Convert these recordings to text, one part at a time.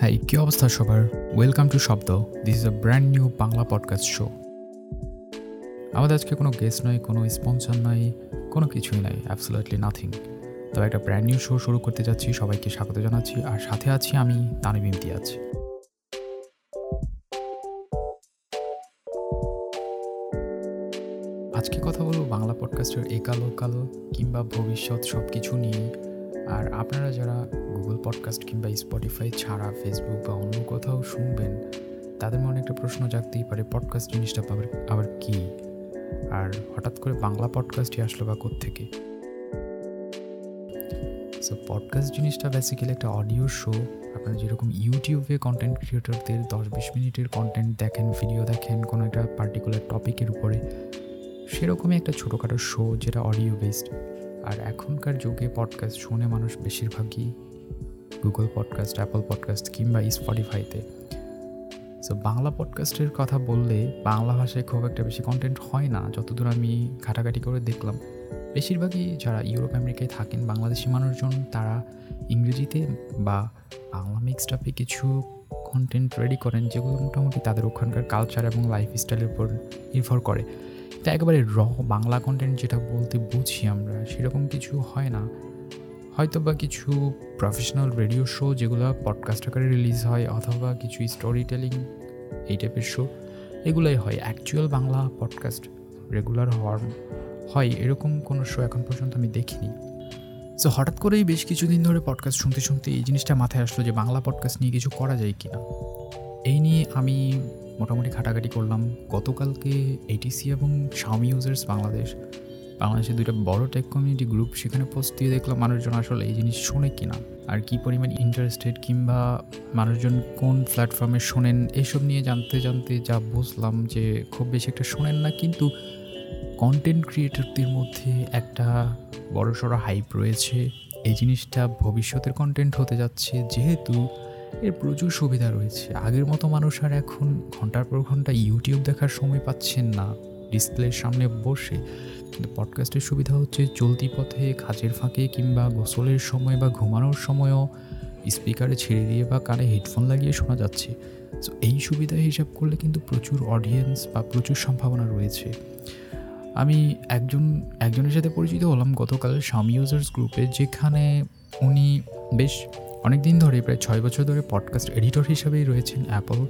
হ্যাঁ কী অবস্থা সবার? Welcome to Shobdo. This is a brand new Bangla podcast show আমাদের আজকে কোনো গেস্ট নয় কোনো স্পন্সর নয় কোনো কিছুই নাই অ্যাবসোলুটলি নাথিং তবে একটা ব্র্যান্ড নিউ শো শুরু করতে যাচ্ছি, সবাইকে স্বাগত জানাচ্ছি, আর সাথে আছি আমি তানিব ইমতিয়াজ। আজকে কথা বলব বাংলা পডকাস্টের একালো কালো কিংবা ভবিষ্যৎ সব কিছু নিয়ে। আর আপনারা যারা গুগল পডকাস্ট কিংবা স্পটিফাই ছাড়া ফেসবুক বা অন্য কোথাও শুনবেন, তাদের মনে একটা প্রশ্ন জাগতেই পারে পডকাস্ট জিনিসটা আবার আবার কী? আর হঠাৎ করে বাংলা পডকাস্টই আসলো বা থেকে সো পডকাস্ট জিনিসটা বেসিক্যালি একটা অডিও শো আপনারা যেরকম ইউটিউবে কন্টেন্ট ক্রিয়েটরদের দশ বিশ মিনিটের কন্টেন্ট দেখেন ভিডিও দেখেন, কোনো একটা পার্টিকুলার টপিকের উপরে, সেরকমই একটা ছোটোখাটো শো যেটা অডিও বেসড আর এখনকার যুগে পডকাস্ট শুনে মানুষ বেশিরভাগই গুগল পডকাস্ট অ্যাপল পডকাস্ট কিংবা স্পটিফাইতে সো বাংলা পডকাস্টের কথা বললে বাংলা ভাষায় খুব একটা বেশি কন্টেন্ট হয় না, যতদূর আমি ঘাটাঘাটি করে দেখলাম। বেশিরভাগই যারা ইউরোপ আমেরিকায় থাকেন, বাংলাদেশি মানুষজন, তারা ইংরেজিতে বা বাংলা মিক্সড কিছু কন্টেন্ট রেডি করেন, যেগুলো মোটামুটি তাদের ওখানকার কালচার এবং লাইফ স্টাইলের উপর নির্ভর করে। তা একেবারে র, বাংলা কন্টেন্ট যেটা বলতে বুঝি আমরা, সেরকম কিছু হয় না। হয়তো বা কিছু প্রফেশনাল রেডিও শো যেগুলো পডকাস্ট আকারে রিলিজ হয়, অথবা কিছু স্টোরি টেলিং এই টাইপের শো এগুলোই হয়। অ্যাকচুয়াল বাংলা পডকাস্ট রেগুলার হওয়ার, হয়, এরকম কোনো শো এখন পর্যন্ত আমি দেখিনি। সো হঠাৎ করেই বেশ কিছুদিন ধরে পডকাস্ট শুনতে শুনতে এই জিনিসটা মাথায় আসলো যে বাংলা পডকাস্ট নিয়ে কিছু করা যায় কি না এই নিয়ে আমি মোটামুটি ঘাটাঘাটি করলাম। গতকালকে এটিসি এবং শাওমি ইউজার্স বাংলাদেশ, বাংলাদেশের দুইটা বড় টেক কমিউনিটি গ্রুপ সেখানে পোস্ট দিয়ে দেখলাম মানুষজন আসলে এই জিনিস শোনে কিনা। আর কি পরিমাণ ইন্টারেস্টেড কিংবা মানুষজন কোন প্ল্যাটফর্মে শোনেন, এসব নিয়ে জানতে জানতে যা বুঝলাম যে খুব বেশি একটা শোনেন না, কিন্তু কন্টেন্ট ক্রিয়েটরদের মধ্যে একটা বড়সড় হাইপ রয়েছে। এই জিনিসটা ভবিষ্যতের কন্টেন্ট হতে যাচ্ছে, যেহেতু এর প্রচুর সুবিধা রয়েছে। আগের মতো মানুষ আর এখন ঘণ্টার পর ঘণ্টা ইউটিউব দেখার সময় পাচ্ছেন না। ডিসপ্লের সামনে বসে কিন্তু পডকাস্টের সুবিধা হচ্ছে চলতি পথে কাজের ফাঁকে কিংবা গোসলের সময় বা ঘুমানোর সময়ও স্পিকারে ছেড়ে দিয়ে বা কানে হেডফোন লাগিয়ে শোনা যাচ্ছে। সো এই সুবিধা হিসাব করলে কিন্তু প্রচুর অডিয়েন্স বা প্রচুর সম্ভাবনা রয়েছে। আমি একজন, একজনের সাথে পরিচিত হলাম গতকাল, স্বামী ইউজার্স গ্রুপে যেখানে উনি বেশ অনেক দিন ধরে প্রায় ছয় বছর ধরে পডকাস্ট এডিটর হিসেবেই রয়েছেন অ্যাপল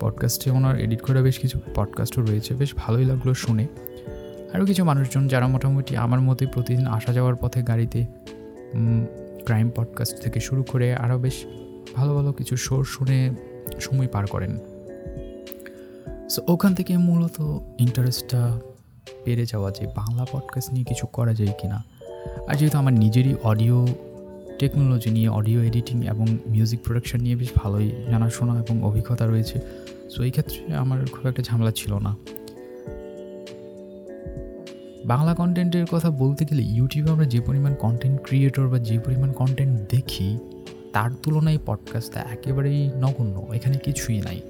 পডকাস্টে ওনার এডিট করা বেশ কিছু পডকাস্টও রয়েছে, বেশ ভালোই লাগল শুনে। আরও কিছু মানুষজন যারা মোটামুটি আমার মতে প্রতিদিন আসা যাওয়ার পথে গাড়িতে ক্রাইম পডকাস্ট থেকে শুরু করে আরও বেশ ভালো ভালো কিছু শোর শুনে সময় পার করেন। সো ওখান থেকে মূলত ইন্টারেস্টটা বেড়ে যাওয়া যে বাংলা পডকাস্ট নিয়ে কিছু করা যায় কি না আর যেহেতু আমার নিজেরই অডিও টেকনোলজি নিয়ে অডিও এডিটিং এবং মিউজিক প্রোডাকশন নিয়ে বেশ ভালোই জানাশোনা এবং অভিজ্ঞতা রয়েছে। সো এই ক্ষেত্রে আমার খুব একটা ঝামেলা ছিল না। বাংলা কন্টেন্টের কথা বলতে গেলে ইউটিউবে আমরা যে পরিমাণ কন্টেন্ট ক্রিয়েটর বা যে পরিমাণ কন্টেন্ট দেখি, তার তুলনায় পডকাস্টটা একেবারেই নগণ্য। এখানে কিছুই নাই।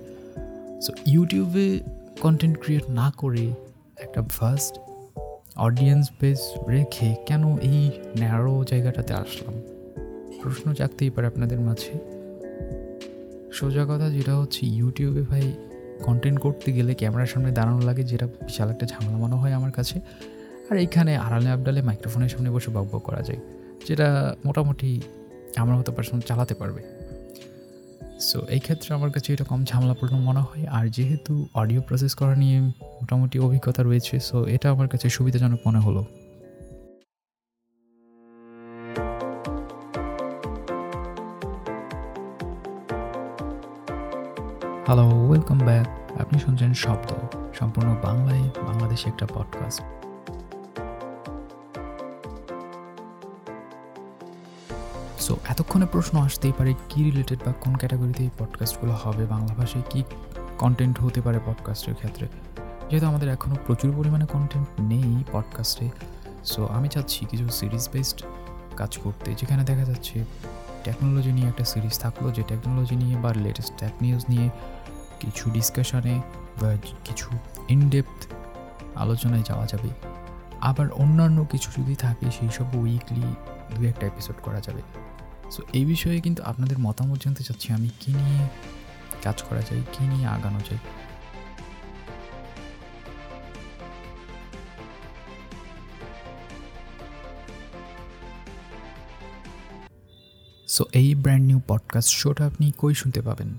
সো ইউটিউবে কন্টেন্ট ক্রিয়েট না করে একটা ফার্স্ট অডিয়েন্স বেস রেখে কেন এই ন্যারো জায়গাটাতে আসলাম? প্রশ্ন জাগতেই পারে আপনাদের মাঝে। সোজা কথা যেটা হচ্ছে ইউটিউবে ভাই কন্টেন্ট করতে গেলে ক্যামেরার সামনে দাঁড়ানো লাগে, যেটা বিশাল একটা ঝামেলা মনে হয় আমার কাছে। আর এইখানে আড়ালে আবডালে মাইক্রোফোনের সামনে বসে বক করা যায়, যেটা মোটামুটি আমার মতো পার্সন চালাতে পারবে। সো এই ক্ষেত্রে আমার কাছে এটা কম ঝামেলাপূর্ণ মনে হয়। আর যেহেতু অডিও প্রসেস করা নিয়ে মোটামুটি অভিজ্ঞতা রয়েছে সো এটা আমার কাছে সুবিধাজনক মনে হলো। হ্যালো ওয়েলকাম ব্যাক আপনি শুনছেন শব্দ, সম্পূর্ণ বাংলায়, বাংলাদেশে একটা পডকাস্ট সো এতক্ষণে প্রশ্ন আসতেই পারে, কি রিলেটেড বা কোন ক্যাটাগরিতে এই পডকাস্টগুলো হবে? বাংলা ভাষায় কী কন্টেন্ট হতে পারে পডকাস্টের ক্ষেত্রে? যেহেতু আমাদের এখনও প্রচুর পরিমাণে কন্টেন্ট নেই পডকাস্টে সো আমি চাচ্ছি কিছু সিরিজ বেসড কাজ করতে, যেখানে দেখা যাচ্ছে টেকনোলজি নিয়ে একটা সিরিজ থাকল, যে টেকনোলজি নিয়ে বা লেটেস্ট টেক নিউজ নিয়ে কিছু ডিসকাশনে বা কিছু ইনডেপথ আলোচনায় যাওয়া যাবে। আবার অন্যান্য কিছু যদি থাকে, সেই সব উইকলি দু একটা এপিসোড করা যাবে। সো এই বিষয়ে কিন্তু আপনাদের মতামত জানতে চাচ্ছি, আমি কী নিয়ে কাজ করা যায়, কী নিয়ে আগানো যায়। সো এই ব্র্যান্ড নিউ পডকাস্ট শোটা আপনি কই শুনতে পাবেন?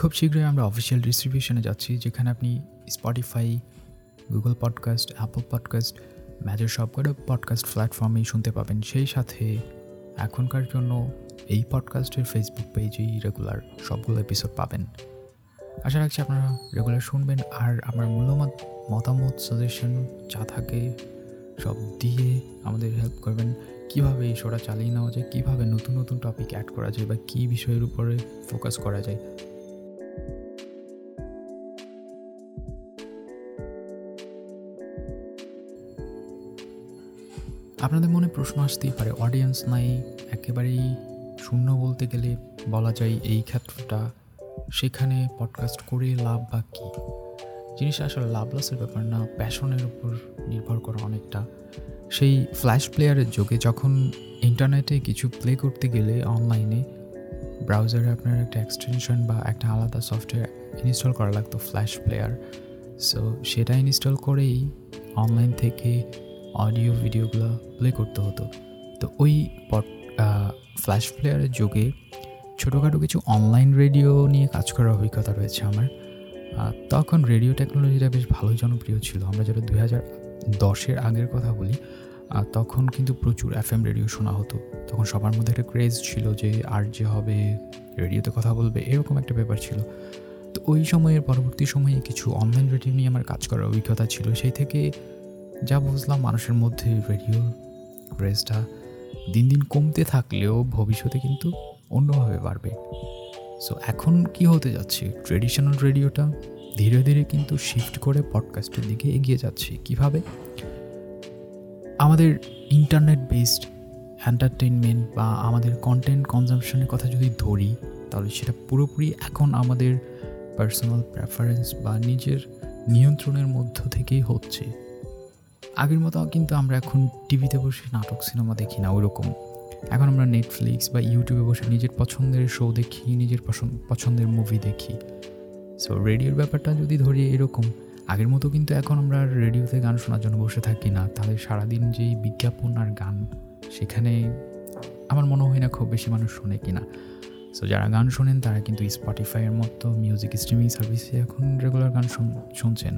খুব শীঘ্রই আমরা অফিসিয়াল ডিস্ট্রিবিউশনে যাচ্ছি, যেখানে আপনি Spotify Google podcast Apple podcast major সবকটা পডকাস্ট প্ল্যাটফর্মেই শুনতে পাবেন। সেই সাথে এখনকার জন্য এই পডকাস্টের ফেসবুক পেজেই রেগুলার সবগুলো এপিসোড পাবেন। আশা রাখছি আপনারা রেগুলার শুনবেন। আর আমার মূল্যমত মতামত সাজেশন যা থাকে সব দিয়ে আমাদের হেল্প করবেন। কীভাবে এই শোটা চালিয়ে নেওয়া যায়, কীভাবে নতুন নতুন টপিক অ্যাড করা যায় বা কী বিষয়ের উপরে ফোকাস করা যায় আপনাদের মনে প্রশ্ন আসতেই পারে অডিয়েন্স নাই, একেবারেই শূন্য বলতে গেলে বলা যায় এই ক্ষেত্রটা, সেখানে পডকাস্ট করে লাভ বা কী? জিনিসটা আসলে লাভ লসের ব্যাপার না প্যাশনের উপর নির্ভর করা অনেকটা। সেই ফ্ল্যাশ প্লেয়ারের যুগে যখন ইন্টারনেটে কিছু প্লে করতে গেলে অনলাইনে ব্রাউজারে আপনার একটা এক্সটেনশন বা একটা আলাদা সফটওয়্যার ইনস্টল করা লাগতো ফ্ল্যাশ প্লেয়ার সো সেটা ইনস্টল করেই অনলাইন থেকে অডিও ভিডিওগুলো প্লে করতে হতো। তো ওই পট ফ্ল্যাশ প্লেয়ারের যুগে ছোটোখাটো কিছু অনলাইন রেডিও নিয়ে কাজ করার অভিজ্ঞতা রয়েছে আমার। তখন রেডিও টেকনোলজিটা বেশ ভালোই জনপ্রিয় ছিল। আমরা যেটা দুই হাজার দশের আগের কথা বলি তখন কিন্তু প্রচুর এফ এম রেডিও শোনা হতো। তখন সবার মধ্যে একটা ক্রেজ ছিল যে, আর যে হবে রেডিওতে কথা বলবে, এরকম একটা ব্যাপার ছিল। তো ওই সময়ের পরবর্তী সময়ে কিছু অনলাইন রেডিও নিয়ে আমার কাজ করার অভিজ্ঞতা ছিল। সেই থেকে যা বুঝলাম মানুষের মধ্যে রেডিও ক্রেজটা দিন দিন কমতে থাকলেও ভবিষ্যতে কিন্তু অন্যভাবে বাড়বে। সো এখন কি হতে যাচ্ছে? ট্রেডিশনাল রেডিওটা ধীরে ধীরে কিন্তু শিফট করে পডকাস্টের দিকে এগিয়ে যাচ্ছে। কীভাবে? আমাদের ইন্টারনেট বেসড এন্টারটেনমেন্ট বা আমাদের কন্টেন্ট কনজামশনের কথা যদি ধরি, তাহলে সেটা পুরোপুরি এখন আমাদের পার্সোনাল প্রেফারেন্স বা নিজের নিয়ন্ত্রণের মধ্য থেকেই হচ্ছে। আগের মতো কিন্তু আমরা এখন টিভিতে বসে নাটক, সিনেমা দেখি না, ওরকম। এখন আমরা নেটফ্লিক্স বা ইউটিউবে বসে নিজের পছন্দের শো দেখি, নিজের পছন্দের মুভি দেখি। সো রেডিওর ব্যাপারটা যদি ধরি এরকম, আগের মতো কিন্তু এখন আমরা রেডিওতে গান শোনার জন্য বসে থাকি না। তাহলে সারাদিন যেই বিজ্ঞাপন আর গান, সেখানে আমার মনে হয় না খুব বেশি মানুষ শোনে কিনা। সো যারা গান শোনেন তারা কিন্তু স্পটিফাইয়ের মতো মিউজিক স্ট্রিমিং সার্ভিসে এখন রেগুলার গান শুনছেন।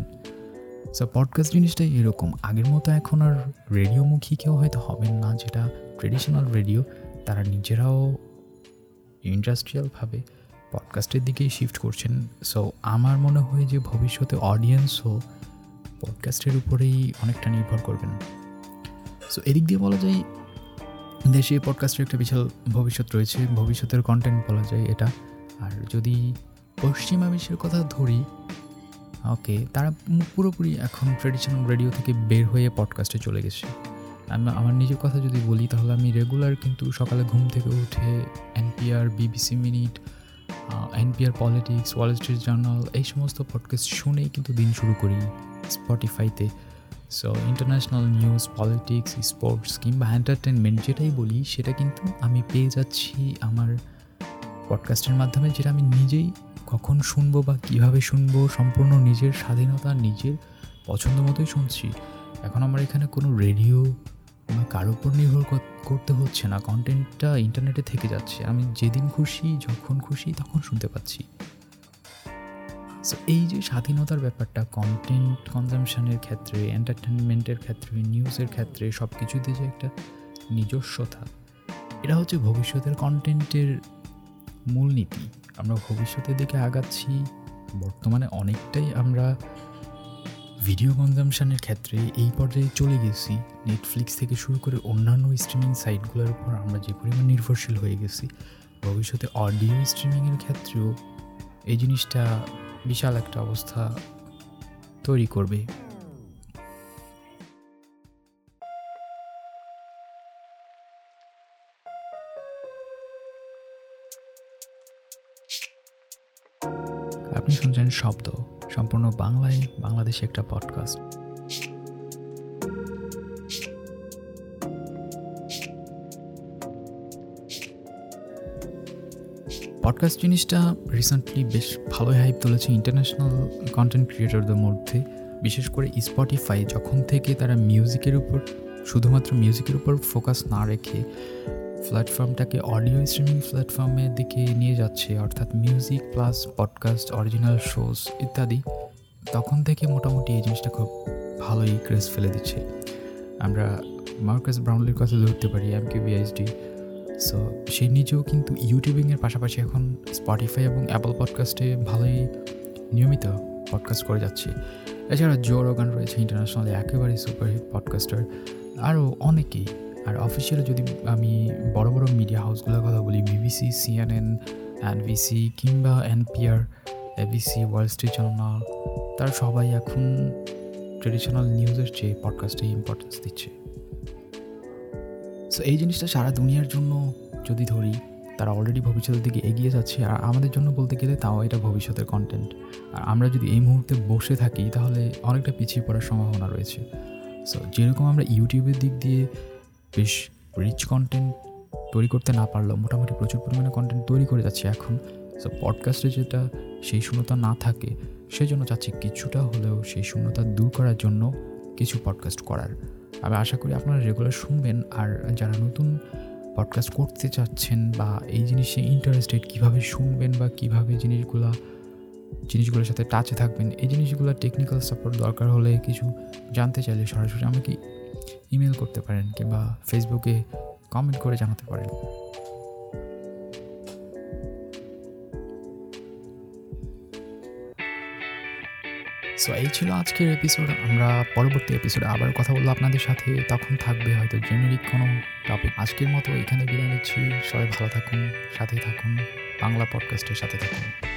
সো পডকাস্ট জিনিসটাই এরকম। আগের মতো এখন আর রেডিওমুখী কেউ হয়তো হবেন না, যেটা ট্রেডিশনাল রেডিও তারা নিজেরাও ইন্ডাস্ট্রিয়ালভাবে পডকাস্টের দিকেই শিফট করছেন। সো আমার মনে হয় যে ভবিষ্যতে অডিয়েন্সও পডকাস্টের উপরেই অনেকটা নির্ভর করবেন। সো এদিক দিয়ে বলা যায়, দেশে পডকাস্টের একটা বিশাল ভবিষ্যৎ রয়েছে। ভবিষ্যতের কন্টেন্ট বলা যায় এটা। আর যদি পশ্চিমা বিশ্বের কথা ধরি ওকে, তারা পুরোপুরি এখন ট্রেডিশনাল রেডিও থেকে বের হয়ে পডকাস্টে চলে গেছে। আমি, আমার নিজের কথা যদি বলি, তাহলে আমি রেগুলার কিন্তু সকালে ঘুম থেকে উঠে NPR BBC minute NPR politics Wall Street Journal এই সমস্ত পডকাস্ট শুনেই কিন্তু দিন শুরু করি স্পটিফাইতে so international news politics sports কিংবা এন্টারটেনমেন্ট যেটাই বলি, সেটা কিন্তু আমি পেয়ে যাচ্ছি আমার পডকাস্টের মাধ্যমে, যেটা আমি নিজেই কখন শুনব বা কীভাবে শুনব, সম্পূর্ণ নিজের স্বাধীনতা নিজের পছন্দ মতোই শুনছি। এখন আমার এখানে কোনো রেডিও বা কারোর উপর নির্ভর করতে হচ্ছে না। কন্টেন্টটা ইন্টারনেটে থেকে যাচ্ছে। আমি যেদিন খুশি, যখন খুশি, তখন শুনতে পাচ্ছি। সো এই যে স্বাধীনতার ব্যাপারটা কন্টেন্ট কনজামশনের ক্ষেত্রে এন্টারটেনমেন্টের ক্ষেত্রে নিউজের ক্ষেত্রে সব কিছুতে যে একটা নিজস্বতা, এটা হচ্ছে ভবিষ্যতের কন্টেন্টের মূলনীতি। আমরা ভবিষ্যতের দিকে আগাচ্ছি। বর্তমানে অনেকটাই আমরা ভিডিও কনজামশানের ক্ষেত্রে এই পর্যায়ে চলে গেছি। নেটফ্লিক্স থেকে শুরু করে অন্যান্য স্ট্রিমিং সাইটগুলোর উপর আমরা যে পরিমাণ নির্ভরশীল হয়ে গেছি, ভবিষ্যতে অডিও স্ট্রিমিংয়ের ক্ষেত্রেও এই জিনিসটা বিশাল একটা অবস্থা তৈরি করবে। শব্দ। সম্পূর্ণ বাংলায় বাংলাদেশে একটা পডকাস্ট পডকাস্ট জিনিসটা রিসেন্টলি বেশ ভালোই হাইপ তুলেছে ইন্টারন্যাশনাল কন্টেন্ট ক্রিয়েটরদের মধ্যে। বিশেষ করে স্পটিফাই যখন থেকে তারা মিউজিকের উপর, শুধুমাত্র মিউজিকের উপর ফোকাস না রেখে প্ল্যাটফর্মটাকে অডিও স্ট্রিমিং প্ল্যাটফর্মের দিকে নিয়ে যাচ্ছে, অর্থাৎ music plus podcast original shows ইত্যাদি। তখন থেকে মোটামুটি এই জিনিসটা খুব ভালোই ক্রেজ ফেলে দিচ্ছে। আমরা মার্কাস ব্রাউনলির কথা ধরতে পারি এম কে বিআইএসডি সো সে নিজেও কিন্তু ইউটিউবিংয়ের পাশাপাশি এখন স্পটিফাই এবং অ্যাপল পডকাস্টে ভালোই নিয়মিত পডকাস্ট করে যাচ্ছে। এছাড়া জো রোগান রয়েছে ইন্টারন্যাশনালি একেবারেই সুপারহিট পডকাস্টার আরও অনেকেই। আর অফিসিয়ালি যদি আমি বড় বড় মিডিয়া হাউসগুলোর কথা বলি বিবিসি সিএনএন এনবিসি কিংবা NPR ABC Wall Street Journal তারা সবাই এখন ট্রেডিশনাল নিউজের চেয়ে পডকাস্টে ইম্পর্টেন্স দিচ্ছে। সো এই জিনিসটা সারা দুনিয়ার জন্য যদি ধরি, তারা অলরেডি ভবিষ্যতের দিকে এগিয়ে যাচ্ছে। আর আমাদের জন্য বলতে গেলে তাও এটা ভবিষ্যতের কন্টেন্ট আর আমরা যদি এই মুহূর্তে বসে থাকি, তাহলে অনেকটা পিছিয়ে পড়ার সম্ভাবনা রয়েছে। সো যেরকম আমরা ইউটিউবের দিক দিয়ে বেশ রিচ কন্টেন্ট তৈরি করতে না পারলেও মোটামুটি প্রচুর পরিমাণে কন্টেন্ট তৈরি করে যাচ্ছি এখন। সো পডকাস্টে যেটা সেই শূন্যতা না থাকে সেই জন্য চাচ্ছি কিছুটা হলেও সেই শূন্যতা দূর করার জন্য কিছু পডকাস্ট করার। আমি আশা করি আপনারা রেগুলার শুনবেন আর যারা নতুন পডকাস্ট করতে চাচ্ছেন বা এই জিনিসে ইন্টারেস্টেড কীভাবে শুনবেন বা কীভাবে জিনিসগুলো, জিনিসগুলোর সাথে টাচে থাকবেন, এই জিনিসগুলো টেকনিক্যাল সাপোর্ট দরকার হলে কিছু জানতে চাইলে সরাসরি আমাকে ইমেল করতে পারেন কিংবা ফেসবুকে কমেন্ট করে জানাতে পারেন। সো এই ছিল আজকের এপিসোড আমরা পরবর্তী এপিসোডে আবার কথা বলব আপনাদের সাথে। তখন থাকবে হয়তো জেনেরিক কোনো টপিক আজকের মতো এখানে বিদায় নিচ্ছি। সবাই ভালো থাকুন সাথে থাকুন। বাংলা পডকাস্টের সাথে থাকুন।